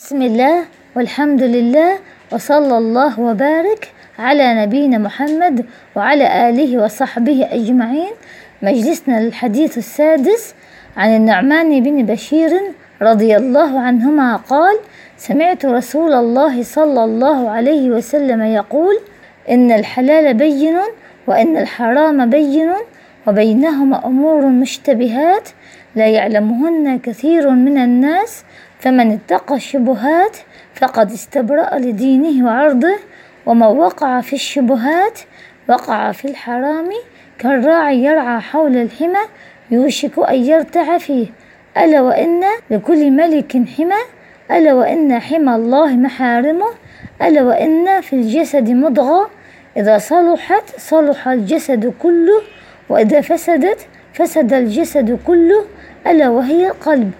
بسم الله والحمد لله وصلى الله وبارك على نبينا محمد وعلى آله وصحبه أجمعين. مجلسنا للحديث السادس عن النعمان بن بشير رضي الله عنهما قال سمعت رسول الله صلى الله عليه وسلم يقول إن الحلال بين وإن الحرام بين وبينهما أمور مشتبهات. لا يعلمهن كثير من الناس فمن اتقى الشبهات فقد استبرأ لدينه وعرضه ومن وقع في الشبهات وقع في الحرام كالراعي يرعى حول الحمى يوشك أن يرتع فيه. ألا وإن لكل ملك حمى ألا وإن حمى الله محارمه ألا وإن في الجسد مضغة. إذا صلحت صلح الجسد كله وإذا فسدت فسد الجسد كله ألا وهي القلب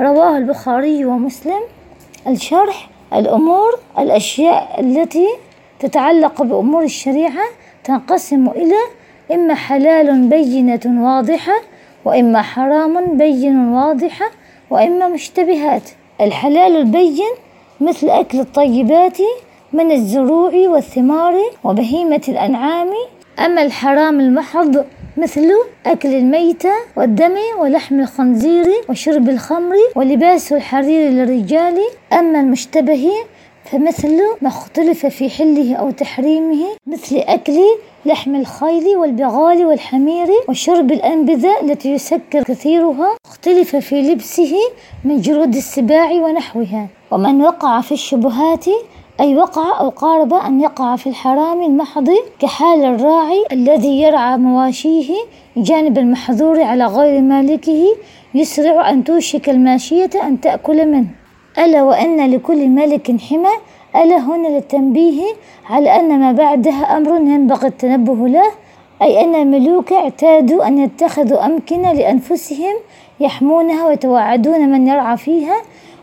رواه البخاري ومسلم. الشرح الأمور الأشياء التي تتعلق بأمور الشريعة تنقسم إلى إما حلال بينة واضحة وإما حرام بين واضحة وإما مشتبهات. الحلال البين مثل أكل الطيبات من الزروع والثمار وبهيمة الأنعام. أما الحرام المحض مثل أكل الميتة والدم ولحم الخنزير وشرب الخمر ولباس الحرير للرجال. أما المشتبه فمثل ما اختلف في حله أو تحريمه مثل أكل لحم الخيل والبغال والحمير وشرب الأنبذة التي يسكر كثيرها. اختلف في لبسه من جلود السباع ونحوها. ومن وقع في الشبهات أي وقع أو قارب أن يقع في الحرام المحض كحال الراعي الذي يرعى مواشيه جانب المحظور على غير مالكه يسرع أن توشك الماشية أن تأكل منه. ألا وأن لكل ملك حمى؟ ألا هنا للتنبيه على أن ما بعدها أمر ينبغي التنبه له أي أن الملوك اعتادوا أن يتخذوا أمكنة لأنفسهم يحمونها ويتوعدون من يرعى فيها.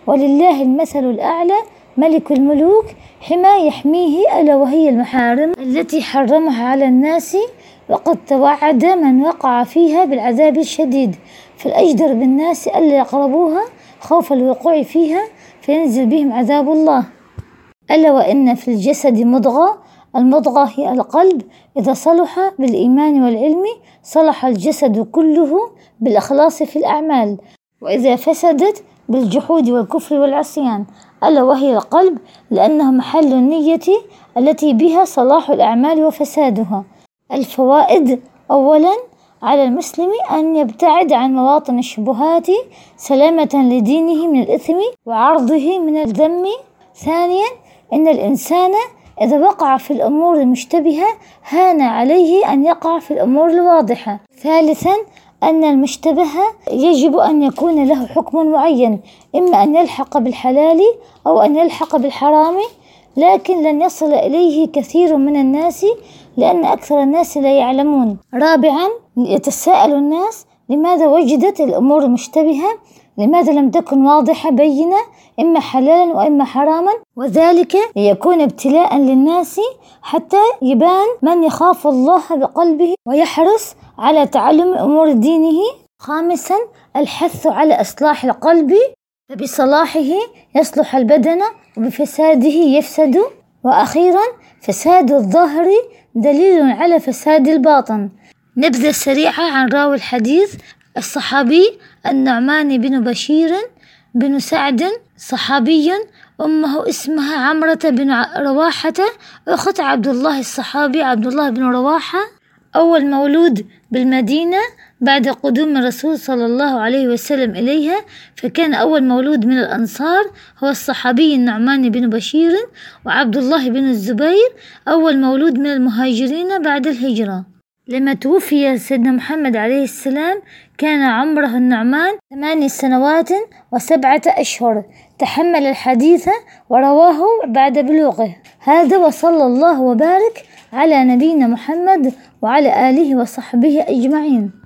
ولله المثل الأعلى ملك الملوك حمى يحميه ألا وهي المحارم التي حرمها على الناس وقد توعد من وقع فيها بالعذاب الشديد. فالأجدر بالناس ألا يقربوها خوف الوقوع فيها فينزل بهم عذاب الله. ألا وإن في الجسد مضغة المضغة هي القلب. إذا صلح بالإيمان والعلم صلح الجسد كله بالإخلاص في الأعمال. وإذا فسدت بالجحود والكفر والعصيان. ألا وهي القلب لأنه محل النية التي بها صلاح الأعمال وفسادها. الفوائد أولا على المسلم أن يبتعد عن مواطن الشبهات سلامة لدينه من الإثم وعرضه من الذم. ثانيا أن الإنسان إذا وقع في الأمور المشتبهة هان عليه أن يقع في الأمور الواضحة. ثالثا أن المشتبه يجب أن يكون له حكم معين إما أن يلحق بالحلال أو أن يلحق بالحرام لكن لن يصل إليه كثير من الناس لأن أكثر الناس لا يعلمون. رابعا يتساءل الناس لماذا وجدت الأمور مشتبهة؟ لماذا لم تكن واضحة بينة؟ إما حلالا وإما حراما. وذلك ليكون ابتلاء للناس حتى يبان من يخاف الله بقلبه ويحرص على تعلم أمور دينه. خامسا الحث على إصلاح القلب. فبصلاحه يصلح البدن وبفساده يفسد. وأخيرا فساد الظاهر دليل على فساد الباطن. نبذة سريعة عن راوي الحديث الصحابي النعمان بن بشير بن سعد صحابي. أمه اسمها عمرة بن رواحة أخت عبد الله الصحابي عبد الله بن رواحة. أول مولود بالمدينة بعد قدوم الرسول صلى الله عليه وسلم إليها فكان أول مولود من الأنصار هو الصحابي النعمان بن بشير وعبد الله بن الزبير أول مولود من المهاجرين بعد الهجرة. لما توفي سيدنا محمد عليه السلام كان عمره النعمان ثماني سنوات وسبعة أشهر. تحمل الحديث ورواه بعد بلوغه. هذا وصلى الله وبارك على نبينا محمد وعلى آله وصحبه أجمعين.